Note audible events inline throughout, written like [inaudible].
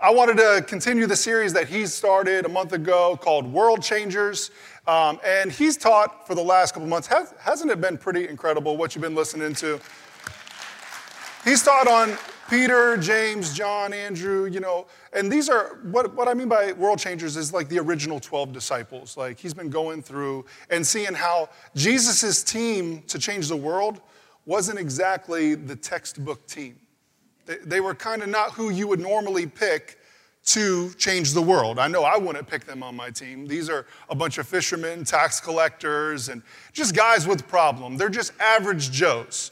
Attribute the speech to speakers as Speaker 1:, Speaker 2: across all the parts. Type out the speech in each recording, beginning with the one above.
Speaker 1: I wanted to continue the series that he started a month ago called World Changers. Um, and he's taught for the last couple months. Has, hasn't it been pretty incredible what you've been listening to? He's taught on Peter, James, John, Andrew, you know, and these are what, what I mean by world changers is like the original 12 disciples. Like he's been going through and seeing how Jesus' team to change the world wasn't exactly the textbook team. They, were kind of not who you would normally pick to change the world. I know I wouldn't pick them on my team. These are a bunch of fishermen, tax collectors, and just guys with problems. They're just average Joes.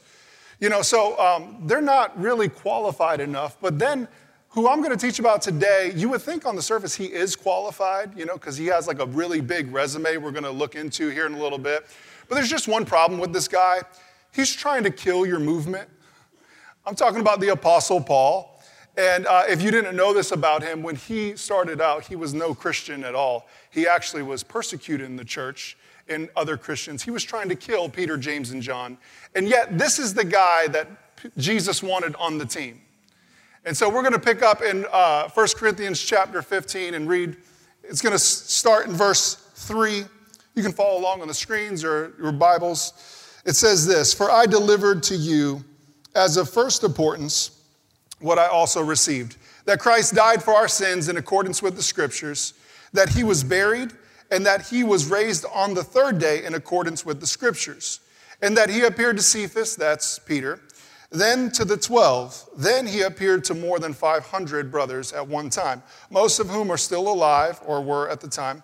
Speaker 1: You know, so um, they're not really qualified enough. But then, who I'm going to teach about today, you would think on the surface he is qualified, you know, because he has like a really big resume we're going to look into here in a little bit. But there's just one problem with this guy he's trying to kill your movement. I'm talking about the Apostle Paul. And uh, if you didn't know this about him, when he started out, he was no Christian at all. He actually was persecuted in the church and other Christians. He was trying to kill Peter, James, and John. And yet, this is the guy that Jesus wanted on the team. And so we're going to pick up in uh, 1 Corinthians chapter 15 and read. It's going to start in verse 3. You can follow along on the screens or your Bibles. It says this For I delivered to you as of first importance what I also received that Christ died for our sins in accordance with the scriptures, that he was buried and that he was raised on the third day in accordance with the scriptures, and that he appeared to Cephas, that's Peter, then to the 12. Then he appeared to more than 500 brothers at one time, most of whom are still alive or were at the time.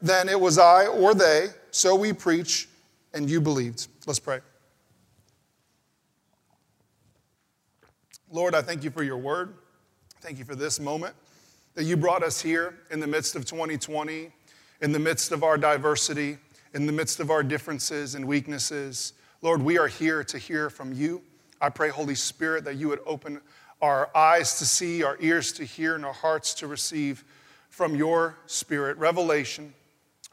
Speaker 1: then it was I or they, so we preach, and you believed. Let's pray. Lord, I thank you for your word. Thank you for this moment that you brought us here in the midst of 2020, in the midst of our diversity, in the midst of our differences and weaknesses. Lord, we are here to hear from you. I pray, Holy Spirit, that you would open our eyes to see, our ears to hear, and our hearts to receive from your Spirit revelation.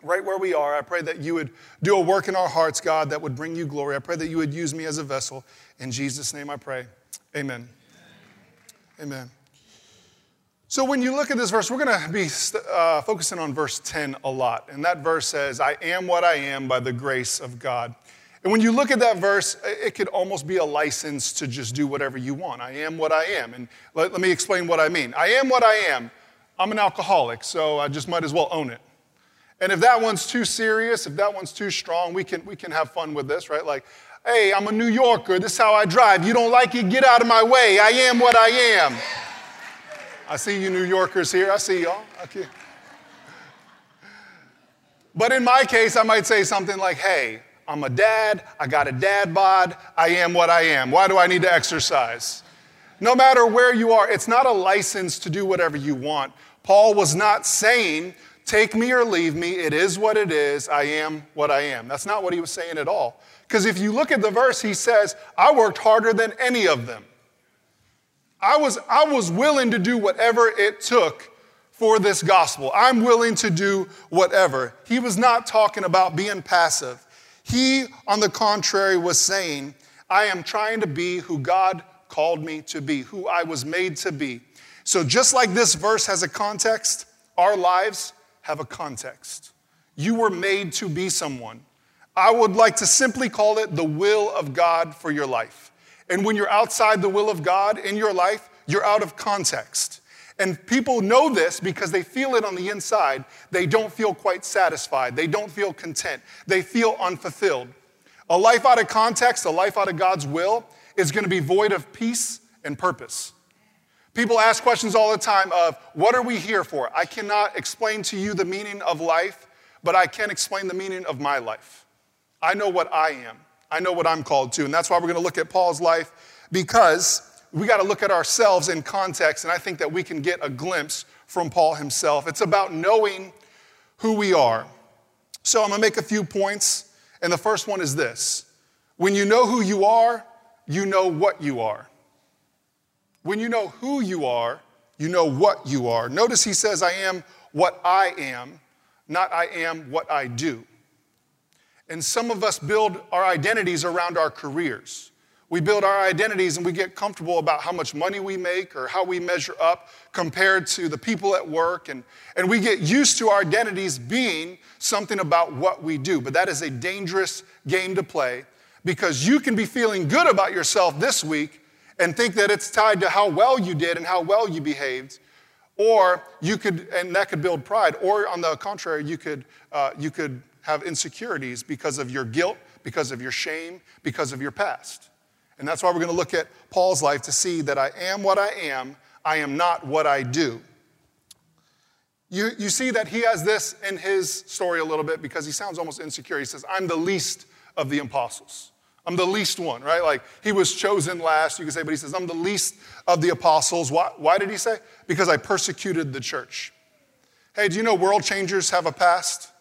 Speaker 1: Right where we are, I pray that you would do a work in our hearts, God, that would bring you glory. I pray that you would use me as a vessel. In Jesus' name I pray. Amen. Amen. So, when you look at this verse, we're going to be uh, focusing on verse 10 a lot. And that verse says, I am what I am by the grace of God. And when you look at that verse, it could almost be a license to just do whatever you want. I am what I am. And let, let me explain what I mean. I am what I am. I'm an alcoholic, so I just might as well own it. And if that one's too serious, if that one's too strong, we can, we can have fun with this, right? Like, hey, I'm a New Yorker. This is how I drive. You don't like it? Get out of my way. I am what I am. I see you New Yorkers here. I see y'all. Okay. But in my case, I might say something like, hey, I'm a dad. I got a dad bod. I am what I am. Why do I need to exercise? No matter where you are, it's not a license to do whatever you want. Paul was not saying, take me or leave me. It is what it is. I am what I am. That's not what he was saying at all. Because if you look at the verse, he says, I worked harder than any of them. I was, I was willing to do whatever it took for this gospel. I'm willing to do whatever. He was not talking about being passive. He, on the contrary, was saying, I am trying to be who God called me to be, who I was made to be. So, just like this verse has a context, our lives have a context. You were made to be someone. I would like to simply call it the will of God for your life. And when you're outside the will of God in your life, you're out of context. And people know this because they feel it on the inside. They don't feel quite satisfied. They don't feel content. They feel unfulfilled. A life out of context, a life out of God's will, is going to be void of peace and purpose. People ask questions all the time of, what are we here for? I cannot explain to you the meaning of life, but I can explain the meaning of my life. I know what I am. I know what I'm called to. And that's why we're going to look at Paul's life because we got to look at ourselves in context. And I think that we can get a glimpse from Paul himself. It's about knowing who we are. So I'm gonna make a few points, and the first one is this when you know who you are, you know what you are. When you know who you are, you know what you are. Notice he says, I am what I am, not I am what I do. And some of us build our identities around our careers. We build our identities and we get comfortable about how much money we make or how we measure up compared to the people at work. And, and we get used to our identities being something about what we do. But that is a dangerous game to play because you can be feeling good about yourself this week and think that it's tied to how well you did and how well you behaved. Or you could, and that could build pride. Or on the contrary, you could, uh, you could have insecurities because of your guilt, because of your shame, because of your past. And that's why we're going to look at Paul's life to see that I am what I am, I am not what I do. You, you see that he has this in his story a little bit because he sounds almost insecure. He says, I'm the least of the apostles. I'm the least one, right? Like he was chosen last, you can say, but he says, I'm the least of the apostles. Why, why did he say? Because I persecuted the church. Hey, do you know world changers have a past?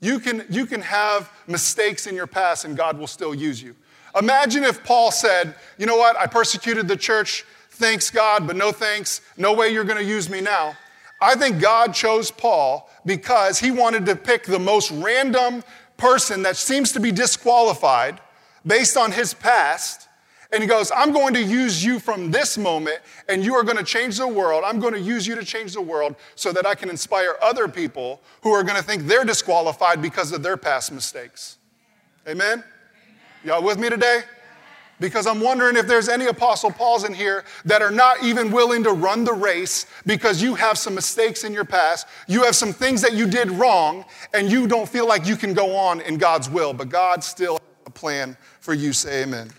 Speaker 1: You can, you can have mistakes in your past and God will still use you. Imagine if Paul said, You know what? I persecuted the church. Thanks, God, but no thanks. No way you're going to use me now. I think God chose Paul because he wanted to pick the most random person that seems to be disqualified based on his past. And he goes, I'm going to use you from this moment, and you are going to change the world. I'm going to use you to change the world so that I can inspire other people who are going to think they're disqualified because of their past mistakes. Amen? Y'all with me today? Because I'm wondering if there's any Apostle Pauls in here that are not even willing to run the race because you have some mistakes in your past. You have some things that you did wrong, and you don't feel like you can go on in God's will, but God still plan for you. Say amen.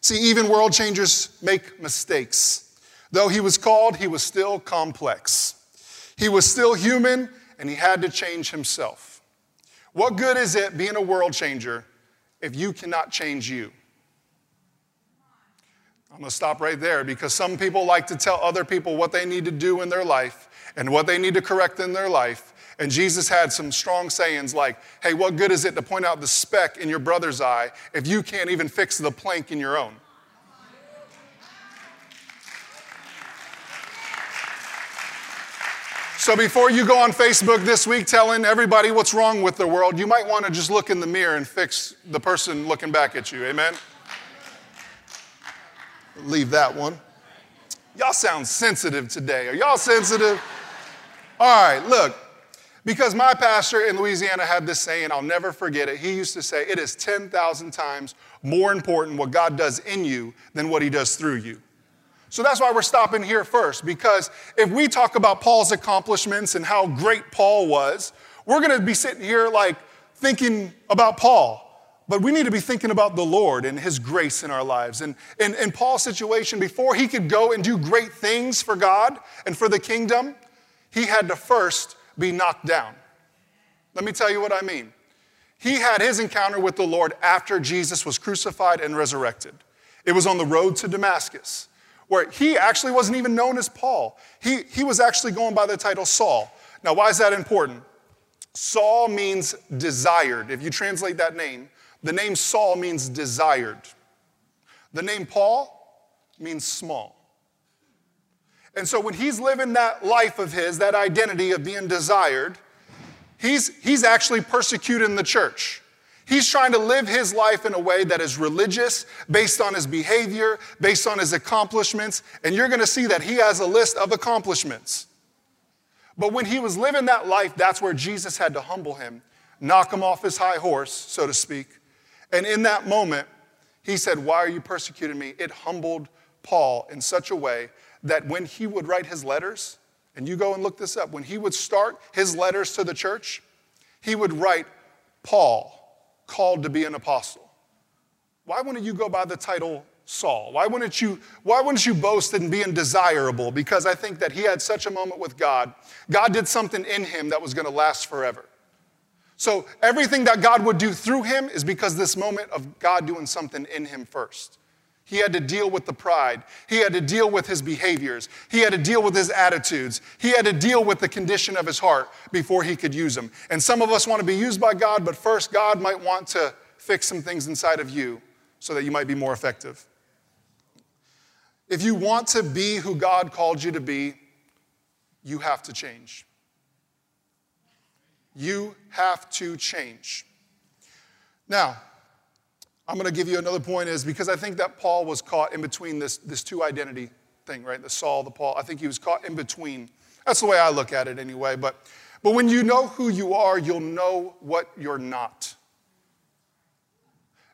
Speaker 1: See, even world changers make mistakes. Though he was called, he was still complex. He was still human, and he had to change himself. What good is it being a world changer if you cannot change you? I'm going to stop right there because some people like to tell other people what they need to do in their life and what they need to correct in their life. And Jesus had some strong sayings like, hey, what good is it to point out the speck in your brother's eye if you can't even fix the plank in your own? So before you go on Facebook this week telling everybody what's wrong with the world, you might want to just look in the mirror and fix the person looking back at you. Amen? Leave that one. Y'all sound sensitive today. Are y'all sensitive? All right, look. Because my pastor in Louisiana had this saying, I'll never forget it. He used to say, It is 10,000 times more important what God does in you than what he does through you. So that's why we're stopping here first, because if we talk about Paul's accomplishments and how great Paul was, we're going to be sitting here like thinking about Paul. But we need to be thinking about the Lord and His grace in our lives. And in, Paul's situation, before he could go and do great things for God and for the kingdom, he had to first be knocked down. Let me tell you what I mean. He had his encounter with the Lord after Jesus was crucified and resurrected. It was on the road to Damascus where he actually wasn't even known as Paul. He, he was actually going by the title Saul. Now, why is that important? Saul means desired. If you translate that name, the name Saul means desired. The name Paul means small. And so when he's living that life of his, that identity of being desired, he's, he's actually persecuting the church. He's trying to live his life in a way that is religious, based on his behavior, based on his accomplishments, and you're going to see that he has a list of accomplishments. But when he was living that life, that's where Jesus had to humble him, knock him off his high horse, so to speak. And in that moment, he said, Why are you persecuting me? It humbled Paul in such a way that when he would write his letters, and you go and look this up, when he would start his letters to the church, he would write Paul called to be an apostle? Why wouldn't you go by the title Saul? Why wouldn't you, why wouldn't you boast in being desirable? Because I think that he had such a moment with God. God did something in him that was going to last forever. So everything that God would do through him is because this moment of God doing something in him first. He had to deal with the pride. He had to deal with his behaviors. He had to deal with his attitudes. He had to deal with the condition of his heart before he could use them. And some of us want to be used by God, but first, God might want to fix some things inside of you so that you might be more effective. If you want to be who God called you to be, you have to change. You have to change. Now, I'm going to give you another point is because I think that Paul was caught in between this, this two identity thing, right? The Saul, the Paul. I think he was caught in between. That's the way I look at it anyway. But, but when you know who you are, you'll know what you're not.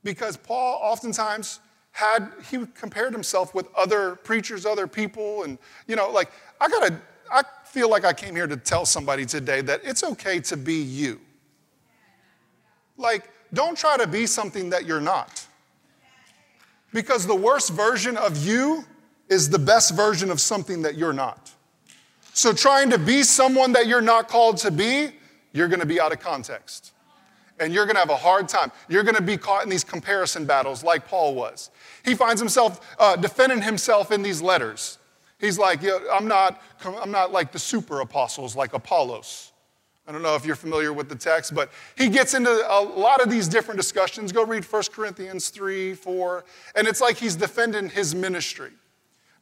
Speaker 1: Because Paul oftentimes had, he compared himself with other preachers, other people, and, you know, like, I gotta, I feel like I came here to tell somebody today that it's okay to be you. Like, don't try to be something that you're not. Because the worst version of you is the best version of something that you're not. So, trying to be someone that you're not called to be, you're gonna be out of context. And you're gonna have a hard time. You're gonna be caught in these comparison battles like Paul was. He finds himself uh, defending himself in these letters. He's like, I'm, not, I'm not like the super apostles like Apollos. I don't know if you're familiar with the text, but he gets into a lot of these different discussions. Go read 1 Corinthians 3, 4, and it's like he's defending his ministry.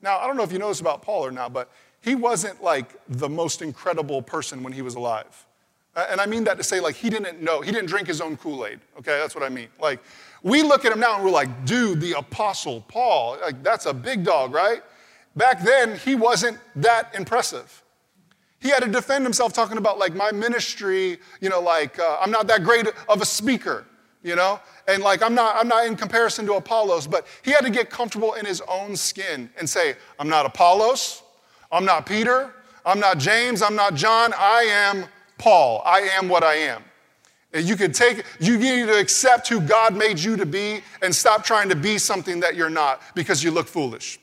Speaker 1: Now, I don't know if you know this about Paul or not, but he wasn't like the most incredible person when he was alive. And I mean that to say, like, he didn't know, he didn't drink his own Kool Aid, okay? That's what I mean. Like, we look at him now and we're like, dude, the apostle Paul, like, that's a big dog, right? Back then, he wasn't that impressive. He had to defend himself talking about like my ministry, you know, like uh, I'm not that great of a speaker, you know, and like I'm not, I'm not in comparison to Apollos, but he had to get comfortable in his own skin and say, I'm not Apollos, I'm not Peter, I'm not James, I'm not John, I am Paul. I am what I am. And you could take, you need to accept who God made you to be and stop trying to be something that you're not because you look foolish.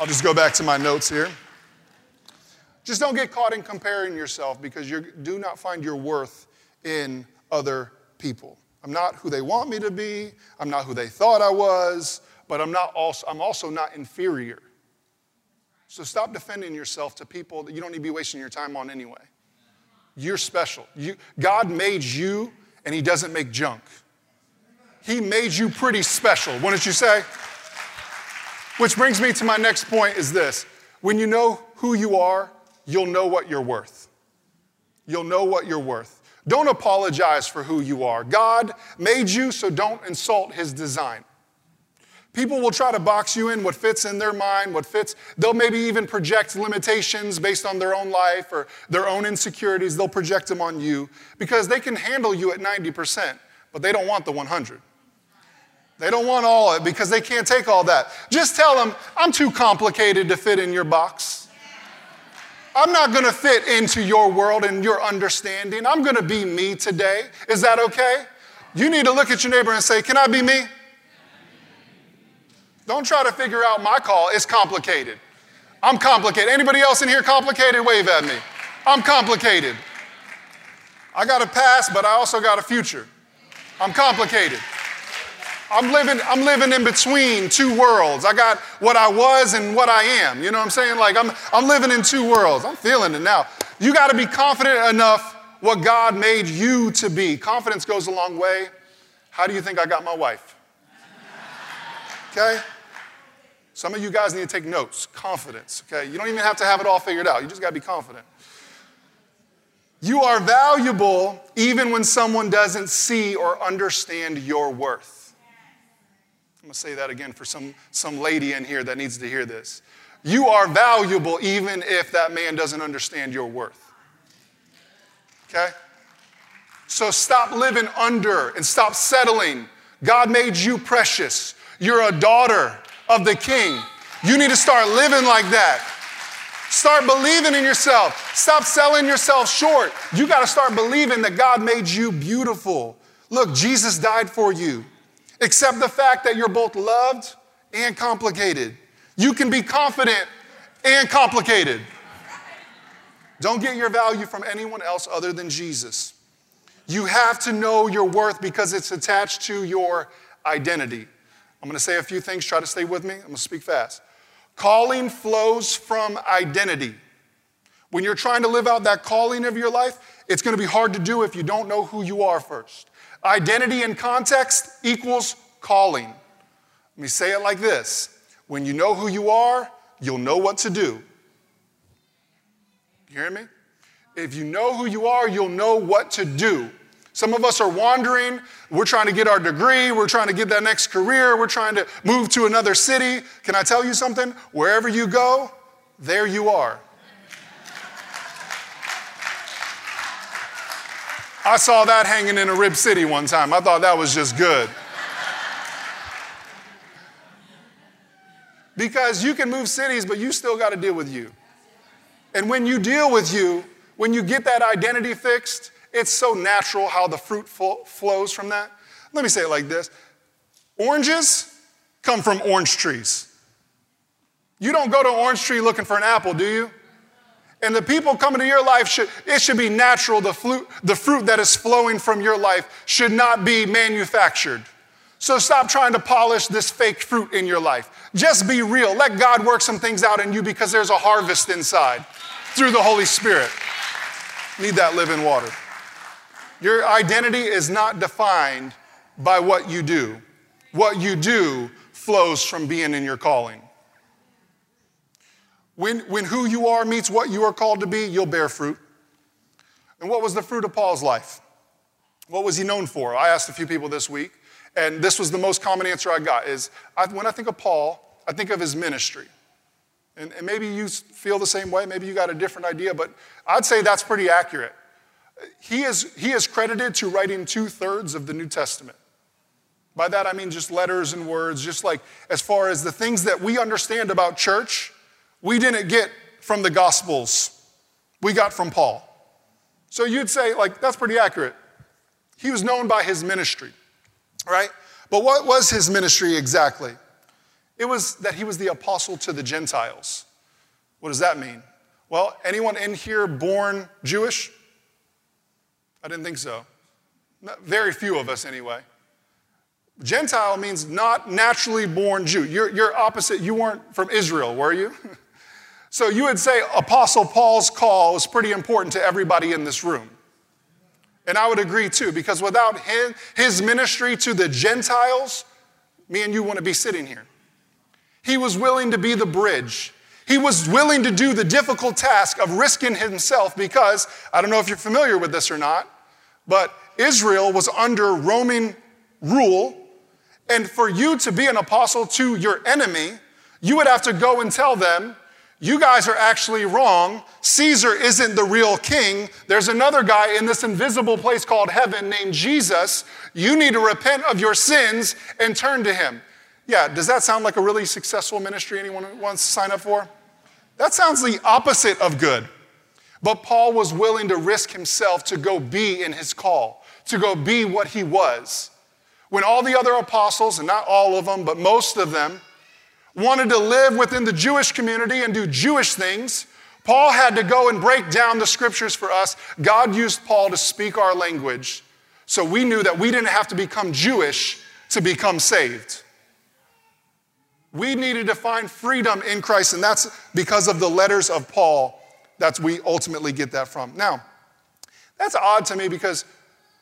Speaker 1: I'll just go back to my notes here. Just don't get caught in comparing yourself because you do not find your worth in other people. I'm not who they want me to be. I'm not who they thought I was, but I'm, not also, I'm also not inferior. So stop defending yourself to people that you don't need to be wasting your time on anyway. You're special. You, God made you, and He doesn't make junk. He made you pretty special, wouldn't you say? Which brings me to my next point is this. When you know who you are, you'll know what you're worth. You'll know what you're worth. Don't apologize for who you are. God made you, so don't insult his design. People will try to box you in what fits in their mind, what fits. They'll maybe even project limitations based on their own life or their own insecurities. They'll project them on you because they can handle you at 90%, but they don't want the 100. They don't want all of it because they can't take all that. Just tell them, I'm too complicated to fit in your box. I'm not gonna fit into your world and your understanding. I'm gonna be me today. Is that okay? You need to look at your neighbor and say, Can I be me? Don't try to figure out my call. It's complicated. I'm complicated. Anybody else in here complicated? Wave at me. I'm complicated. I got a past, but I also got a future. I'm complicated. I'm living, I'm living in between two worlds. I got what I was and what I am. You know what I'm saying? Like I'm, I'm living in two worlds. I'm feeling it now. You got to be confident enough what God made you to be. Confidence goes a long way. How do you think I got my wife? Okay? Some of you guys need to take notes. Confidence, okay? You don't even have to have it all figured out. You just got to be confident. You are valuable even when someone doesn't see or understand your worth. I'm going to say that again for some, some lady in here that needs to hear this. You are valuable even if that man doesn't understand your worth. Okay? So stop living under and stop settling. God made you precious. You're a daughter of the king. You need to start living like that. Start believing in yourself. Stop selling yourself short. You got to start believing that God made you beautiful. Look, Jesus died for you. Accept the fact that you're both loved and complicated. You can be confident and complicated. Don't get your value from anyone else other than Jesus. You have to know your worth because it's attached to your identity. I'm to say a few things. Try to stay with me. I'm to speak fast. Calling flows from identity. When you're trying to live out that calling of your life, it's to be hard to do if you don't know who you are first. Identity and context equals calling. Let me say it like this When you know who you are, you'll know what to do. You hear me? If you know who you are, you'll know what to do. Some of us are wandering. We're trying to get our degree. We're trying to get that next career. We're trying to move to another city. Can I tell you something? Wherever you go, there you are. I saw that hanging in a Rib City one time. I thought that was just good. Because you can move cities, but you still got to deal with you. And when you deal with you, when you get that identity fixed, it's so natural how the fruit flows from that. Let me say it like this Oranges come from orange trees. You don't go to an orange tree looking for an apple, do you? And the people coming to your life should, it should be natural. The fruit, the fruit that is flowing from your life should not be manufactured. So stop trying to polish this fake fruit in your life. Just be real. Let God work some things out in you because there's a harvest inside through the Holy Spirit. Need that living water. Your identity is not defined by what you do. What you do flows from being in your calling. When, when who you are meets what you are called to be, you'll bear fruit. And what was the fruit of Paul's life? What was he known for? I asked a few people this week, and this was the most common answer I got is I, when I think of Paul, I think of his ministry. And, and maybe you feel the same way, maybe you got a different idea, but I'd say that's pretty accurate. He is, he is credited to writing two thirds of the New Testament. By that I mean just letters and words, just like as far as the things that we understand about church, we didn't get from the Gospels, we got from Paul. So you'd say, like, that's pretty accurate. He was known by his ministry, right? But what was his ministry exactly? It was that he was the apostle to the Gentiles. What does that mean? Well, anyone in here born Jewish? I didn't think so. Very few of us, anyway. Gentile means not naturally born Jew. You're, you're opposite. You weren't from Israel, were you? [laughs] So you would say Apostle Paul's call is pretty important to everybody in this room. And I would agree too, because without his, his ministry to the Gentiles, me and you to be sitting here. He was willing to be the bridge. He was willing to do the difficult task of risking himself because, I don't know if you're familiar with this or not, but Israel was under Roman rule. And for you to be an apostle to your enemy, you would have to go and tell them, you guys are actually wrong. Caesar isn't the real king. There's another guy in this invisible place called heaven named Jesus. You need to repent of your sins and turn to him. Yeah, does that sound like a really successful ministry anyone wants to sign up for? That sounds the opposite of good. But Paul was willing to risk himself to go be in his call, to go be what he was. When all the other apostles, and not all of them, but most of them, wanted to live within the Jewish community and do Jewish things, Paul had to go and break down the scriptures for us. God used Paul to speak our language. So we knew that we didn't have to become Jewish to become saved. We needed to find freedom in Christ, and that's because of the letters of Paul. that we ultimately get that from. Now, that's odd to me because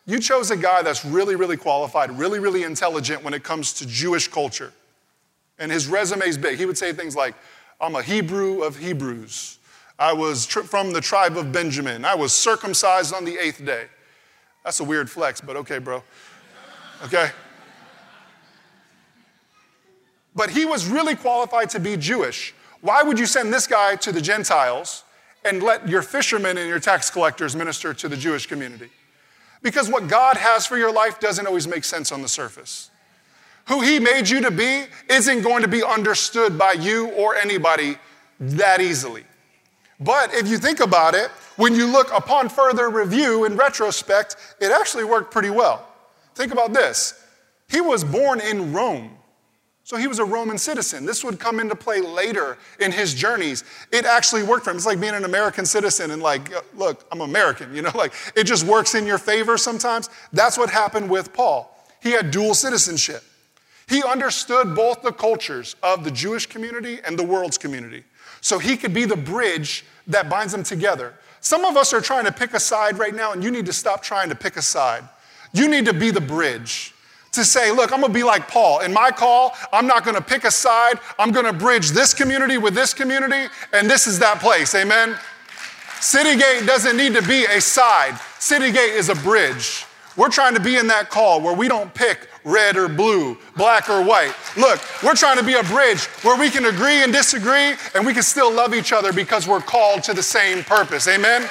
Speaker 1: you chose a guy that's really, really qualified, really, really intelligent when it comes to Jewish culture. And his resume is big. He would say things like, I'm a Hebrew of Hebrews. I was tri- from the tribe of Benjamin. I was circumcised on the eighth day. That's a weird flex, but okay, bro. Okay? But he was really qualified to be Jewish. Why would you send this guy to the Gentiles and let your fishermen and your tax collectors minister to the Jewish community? Because what God has for your life doesn't always make sense on the surface who He made you to be isn't going to be understood by you or anybody that easily. But if you think about it, when you look upon further review in retrospect, it actually worked pretty well. Think about this He was born in Rome. So he was a Roman citizen. This would come into play later in his journeys. It actually worked for him. It's like being an American citizen and like, look, I'm American, you know, [laughs] like it just works in your favor sometimes. That's what happened with Paul. He had dual citizenship. He understood both the cultures of the Jewish community and the world's community. So he could be the bridge that binds them together. Some of us are trying to pick a side right now, and you need to stop trying to pick a side. You need to be the bridge to say, look, I'm gonna be like Paul. In my call, I'm not gonna pick a side. I'm gonna bridge this community with this community, and this is that place. Amen? Citygate doesn't need to be a side, Citygate is a bridge. We're trying to be in that call where we don't pick red or blue, black or white. Look, we're trying to be a bridge where we can agree and disagree and we can still love each other because we're called to the same purpose. Amen?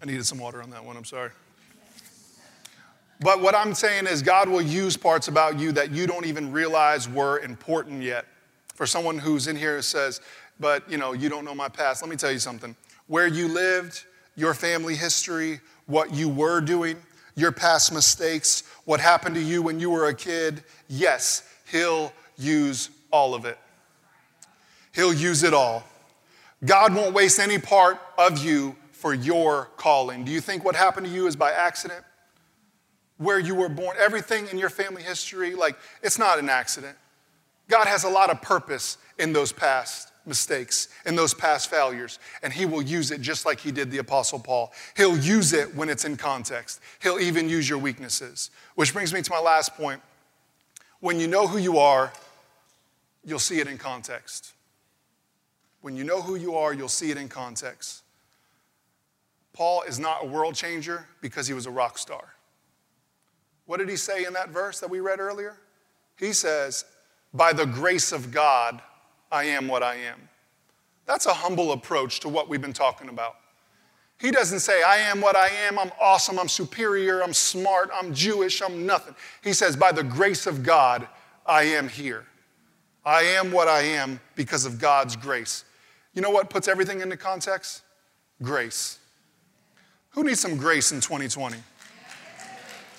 Speaker 1: I needed some water on that one, I'm sorry. But what I'm saying is, God will use parts about you that you don't even realize were important yet. For someone who's in here says, but you know, you don't know my past. Let me tell you something. Where you lived, your family history, what you were doing, your past mistakes, what happened to you when you were a kid, yes, he'll use all of it. He'll use it all. God won't waste any part of you for your calling. Do you think what happened to you is by accident? Where you were born, everything in your family history, like it's not an accident. God has a lot of purpose in those past mistakes, and those past failures, and He will use it just like He did the Apostle Paul. He'll use it when it's in context. He'll even use your weaknesses. Which brings me to my last point. When you know who you are, you'll see it in context. When you know who you are, you'll see it in context. Paul is not a world changer because he was a rock star. What did he say in that verse that we read earlier? He says, By the grace of God, I am what I am. That's a humble approach to what we've been talking about. He doesn't say, I am what I am, I'm awesome, I'm superior, I'm smart, I'm Jewish, I'm nothing. He says, By the grace of God, I am here. I am what I am because of God's grace. You know what puts everything into context? Grace. Who needs some grace in 2020?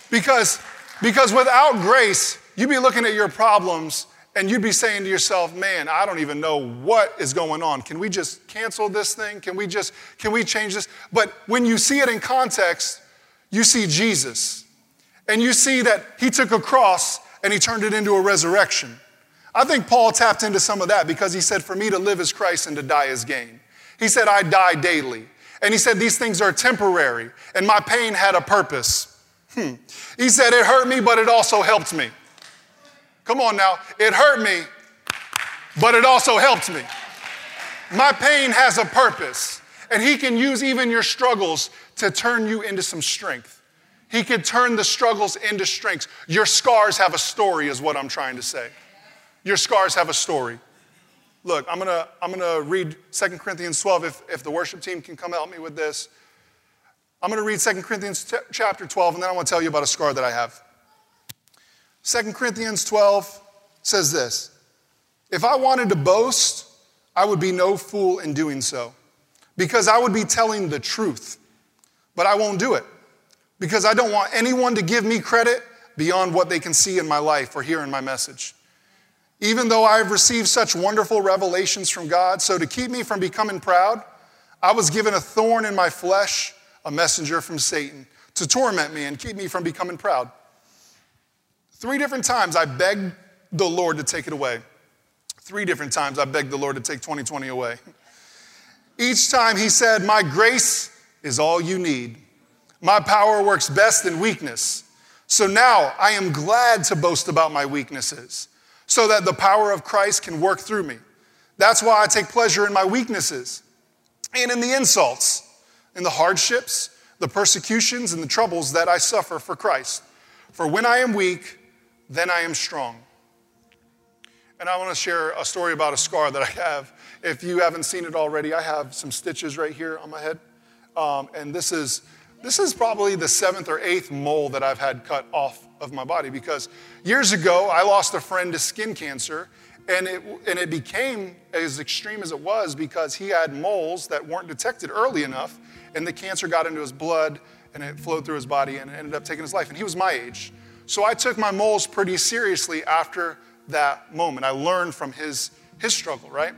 Speaker 1: Because, because without grace, you'd be looking at your problems and you'd be saying to yourself, man, I don't even know what is going on. Can we just cancel this thing? Can we just, can we change this? But when you see it in context, you see Jesus. And you see that he took a cross and he turned it into a resurrection. I think Paul tapped into some of that because he said, For me to live is Christ and to die is gain. He said, I die daily. And he said, These things are temporary, and my pain had a purpose. Hmm. He said, It hurt me, but it also helped me. Come on now, it hurt me, but it also helped me. My pain has a purpose, and he can use even your struggles to turn you into some strength. He can turn the struggles into strengths. Your scars have a story, is what I'm trying to say. Your scars have a story. Look, I'm gonna, I'm gonna read 2 Corinthians 12 if, if the worship team can come help me with this. I'm gonna read 2 Corinthians t- chapter 12, and then I wanna tell you about a scar that I have. 2 Corinthians 12 says this If I wanted to boast, I would be no fool in doing so, because I would be telling the truth. But I won't do it, because I don't want anyone to give me credit beyond what they can see in my life or hear in my message. Even though I have received such wonderful revelations from God, so to keep me from becoming proud, I was given a thorn in my flesh, a messenger from Satan, to torment me and keep me from becoming proud. Three different times I begged the Lord to take it away. Three different times I begged the Lord to take 2020 away. Each time he said, My grace is all you need. My power works best in weakness. So now I am glad to boast about my weaknesses so that the power of Christ can work through me. That's why I take pleasure in my weaknesses and in the insults, in the hardships, the persecutions, and the troubles that I suffer for Christ. For when I am weak, then I am strong. And I want to share a story about a scar that I have. If you haven't seen it already, I have some stitches right here on my head. Um, and this is, this is probably the seventh or eighth mole that I've had cut off of my body because years ago I lost a friend to skin cancer and it, and it became as extreme as it was because he had moles that weren't detected early enough and the cancer got into his blood and it flowed through his body and ended up taking his life. And he was my age. So I took my moles pretty seriously after that moment. I learned from his, his struggle, right?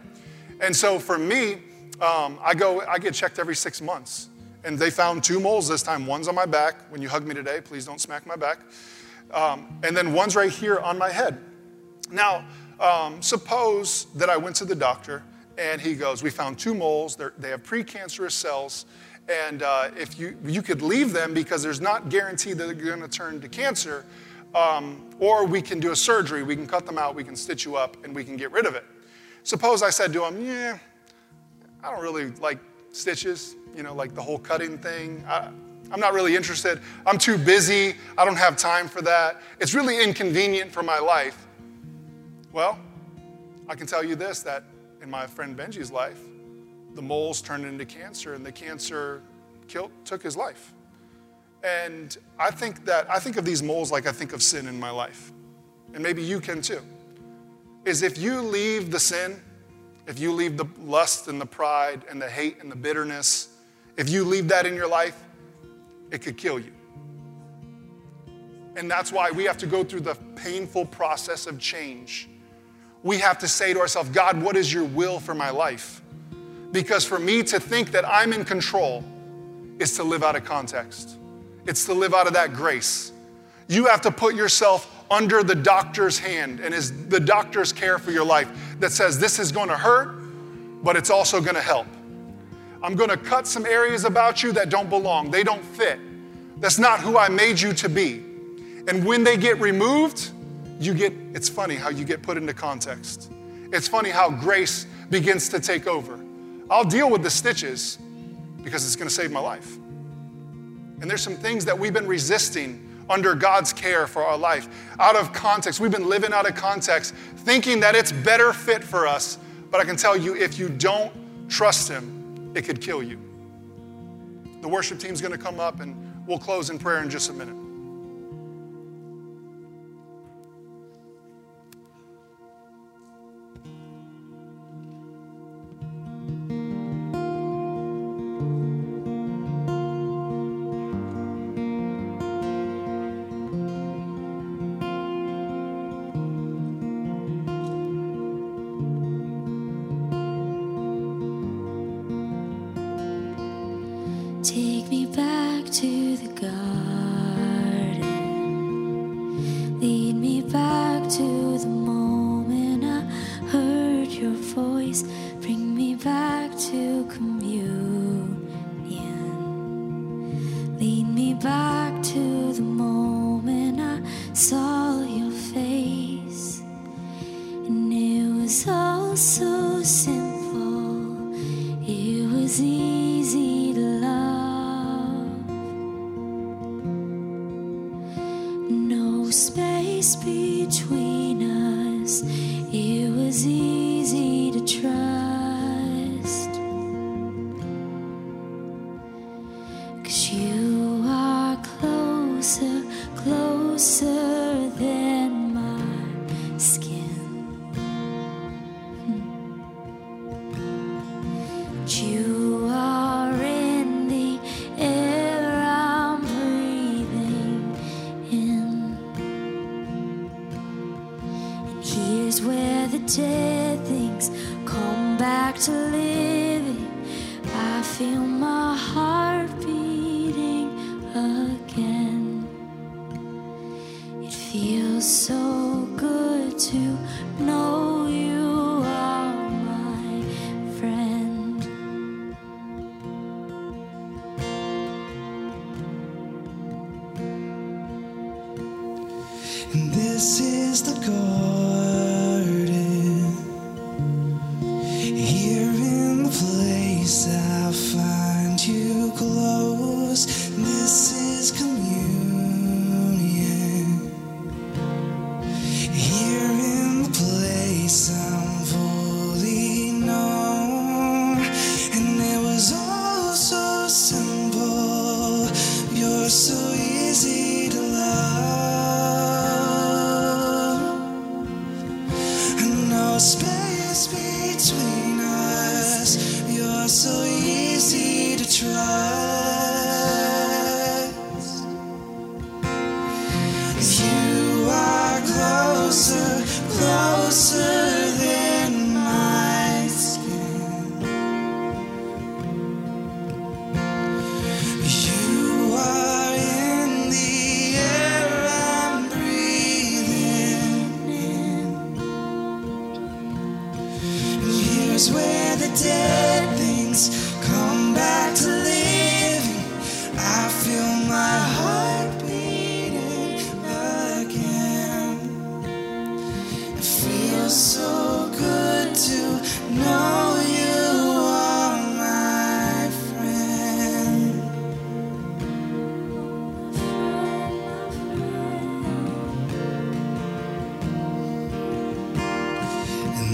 Speaker 1: And so for me, um, I go, I get checked every six months. And they found two moles this time. One's on my back. When you hug me today, please don't smack my back. Um, and then one's right here on my head. Now, um, suppose that I went to the doctor and he goes, We found two moles. They're, they have precancerous cells. And uh, if you, you could leave them because there's not guaranteed that they're going to turn to cancer, um, or we can do a surgery. We can cut them out, we can stitch you up, and we can get rid of it. Suppose I said to him, Yeah, I don't really like stitches, you know, like the whole cutting thing. I, I'm not really interested. I'm too busy. I don't have time for that. It's really inconvenient for my life. Well, I can tell you this that in my friend Benji's life, the moles turned into cancer and the cancer killed, took his life. And I think that I think of these moles like I think of sin in my life. And maybe you can too. Is if you leave the sin, if you leave the lust and the pride and the hate and the bitterness, if you leave that in your life, it could kill you. And that's why we have to go through the painful process of change. We have to say to ourselves, God, what is your will for my life? Because for me to think that I'm in control is to live out of context, it's to live out of that grace. You have to put yourself under the doctor's hand and is the doctor's care for your life that says this is going to hurt, but it's also going to help. I'm going to cut some areas about you that don't belong. They don't fit. That's not who I made you to be. And when they get removed, you get, it's funny how you get put into context. It's funny how grace begins to take over. I'll deal with the stitches because it's going to save my life. And there's some things that we've been resisting under God's care for our life. Out of context, we've been living out of context, thinking that it's better fit for us. But I can tell you, if you don't trust Him, it could kill you. The worship team's going to come up and we'll close in prayer in just a minute.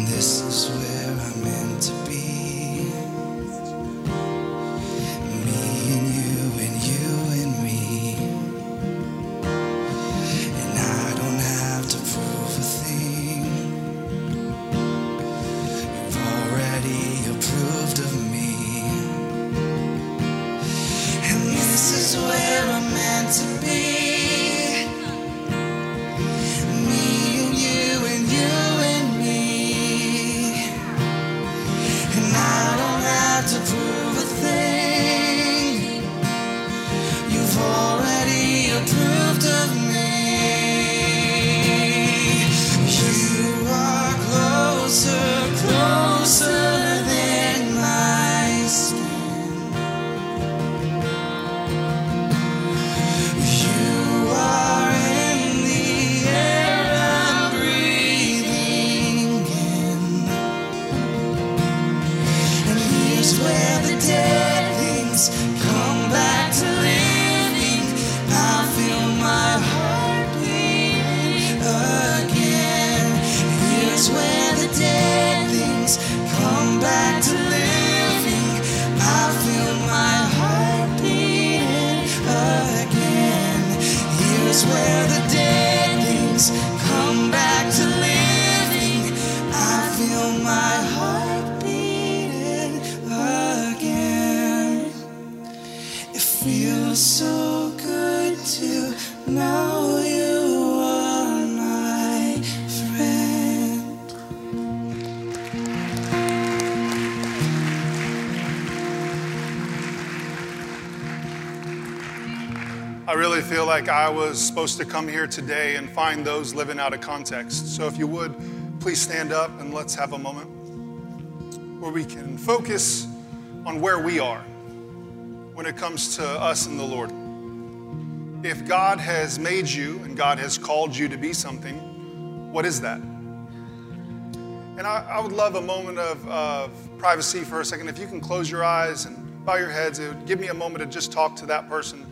Speaker 2: This is where I'm meant to
Speaker 1: be. Like I was supposed to come here today and find those living out of context. So if you would, please stand up and let's have a moment where we can focus on where we are when it comes to us and the Lord. If God has made you and God has called you to be something, what is that? And I, I would love a moment of, of privacy for a second. If you can close your eyes and bow your heads, it would give me a moment to just talk to that person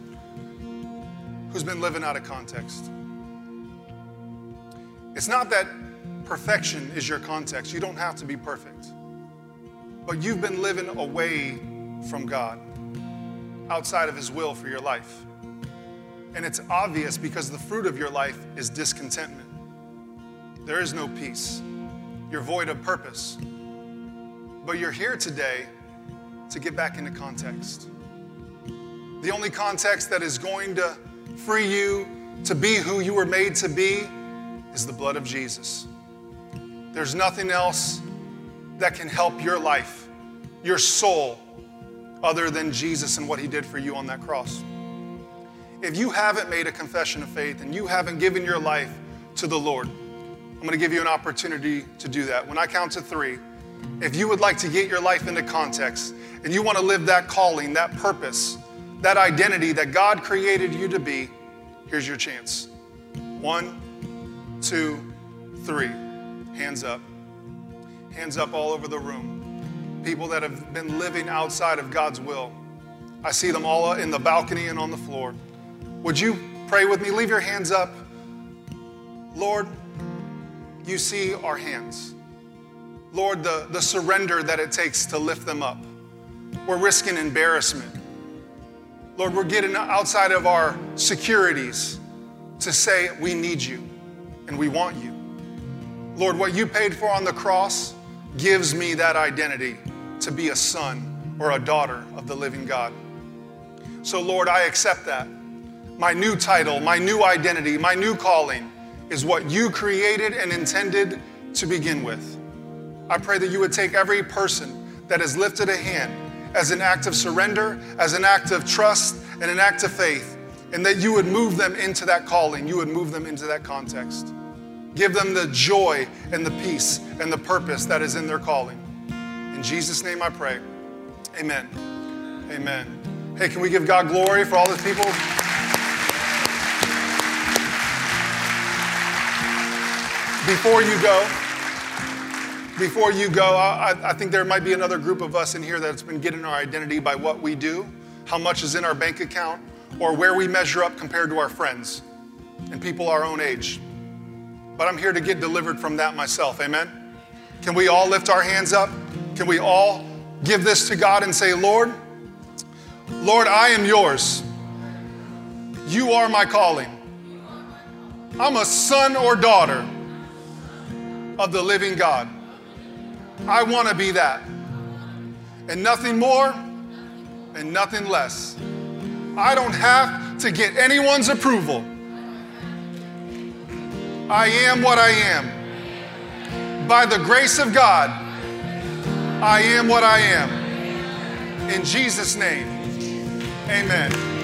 Speaker 1: who's been living out of context. It's not that perfection is your context. You don't have to be perfect. But you've been living away from God, outside of His will for your life. And it's obvious because the fruit of your life is discontentment. There is no peace. You're void of purpose. But you're here today to get back into context. The only context that is going to free you to be who you were made to be is the blood of Jesus. There's nothing else that can help your life, your soul, other than Jesus and what he did for you on that cross. If you haven't made a confession of faith and you haven't given your life to the Lord, I'm going to give you an opportunity to do that. When I count to three, if you would like to get your life into context and you want to live that calling, that purpose, that identity that God created you to be, here's your chance. One, two, three. Hands up. Hands up all over the room. People that have been living outside of God's will. I see them all in the balcony and on the floor. Would you pray with me? Leave your hands up. Lord, you see our hands. Lord, the, the surrender that it takes to lift them up. We're risking embarrassment. Lord, we're getting outside of our securities to say we need you and we want you. Lord, what you paid for on the cross gives me that identity to be a son or a daughter of the living God. So, Lord, I accept that. My new title, my new identity, my new calling is what you created and intended to begin with. I pray that you would take every person that has lifted a hand as an act of surrender, as an act of trust, and an act of faith, and that you would move them into that calling, you would move them into that context. Give them the joy and the peace and the purpose that is in their calling. In Jesus' name I pray. Amen. Amen. Hey, can we give God glory for all the people? Before you go, before you go, I, I, think there might be another group of us in here that's been getting our identity by what we do, how much is in our bank account, or where we measure up compared to our friends and people our own age. But I'm here to get delivered from that myself. Amen? Can we all lift our hands up? Can we all give this to God and say, Lord, Lord, I am yours. You are my calling. I'm a son or daughter of the living God. I want to be that. And nothing more and nothing less. I don't have to get anyone's approval. I am what I am. By the grace of God, I am what I am. In Jesus' name, amen.